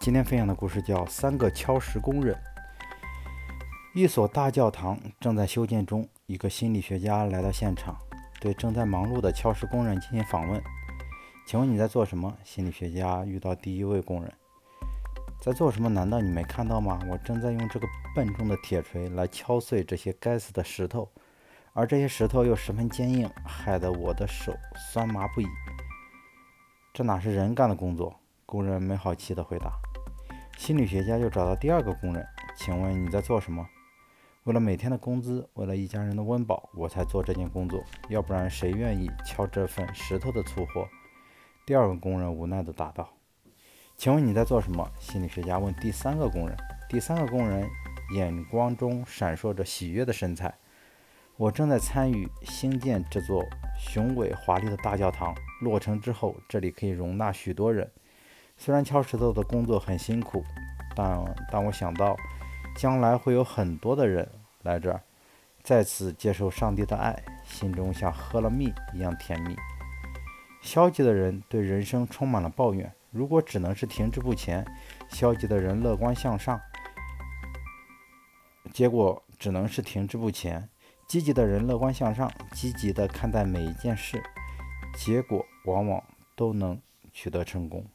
今天分享的故事叫《三个敲石工人》。一所大教堂正在修建中，一个心理学家来到现场，对正在忙碌的敲石工人进行访问。请问你在做什么？心理学家遇到第一位工人，在做什么？难道你没看到吗？我正在用这个笨重的铁锤来敲碎这些该死的石头，而这些石头又十分坚硬，害得我的手酸麻不已。这哪是人干的工作？工人没好气地回答。心理学家又找到第二个工人，请问你在做什么？为了每天的工资，为了一家人的温饱，我才做这件工作。要不然谁愿意敲这份石头的粗活？第二个工人无奈地答道。请问你在做什么？心理学家问第三个工人。第三个工人眼光中闪烁着喜悦的神采。我正在参与兴建这座雄伟华丽的大教堂。落成之后，这里可以容纳许多人。虽然敲石头的工作很辛苦，但但我想到将来会有很多的人来这儿，再次接受上帝的爱，心中像喝了蜜一样甜蜜。消极的人对人生充满了抱怨，如果只能是停滞不前；消极的人乐观向上，结果只能是停滞不前；积极的人乐观向上，积极的看待每一件事，结果往往都能取得成功。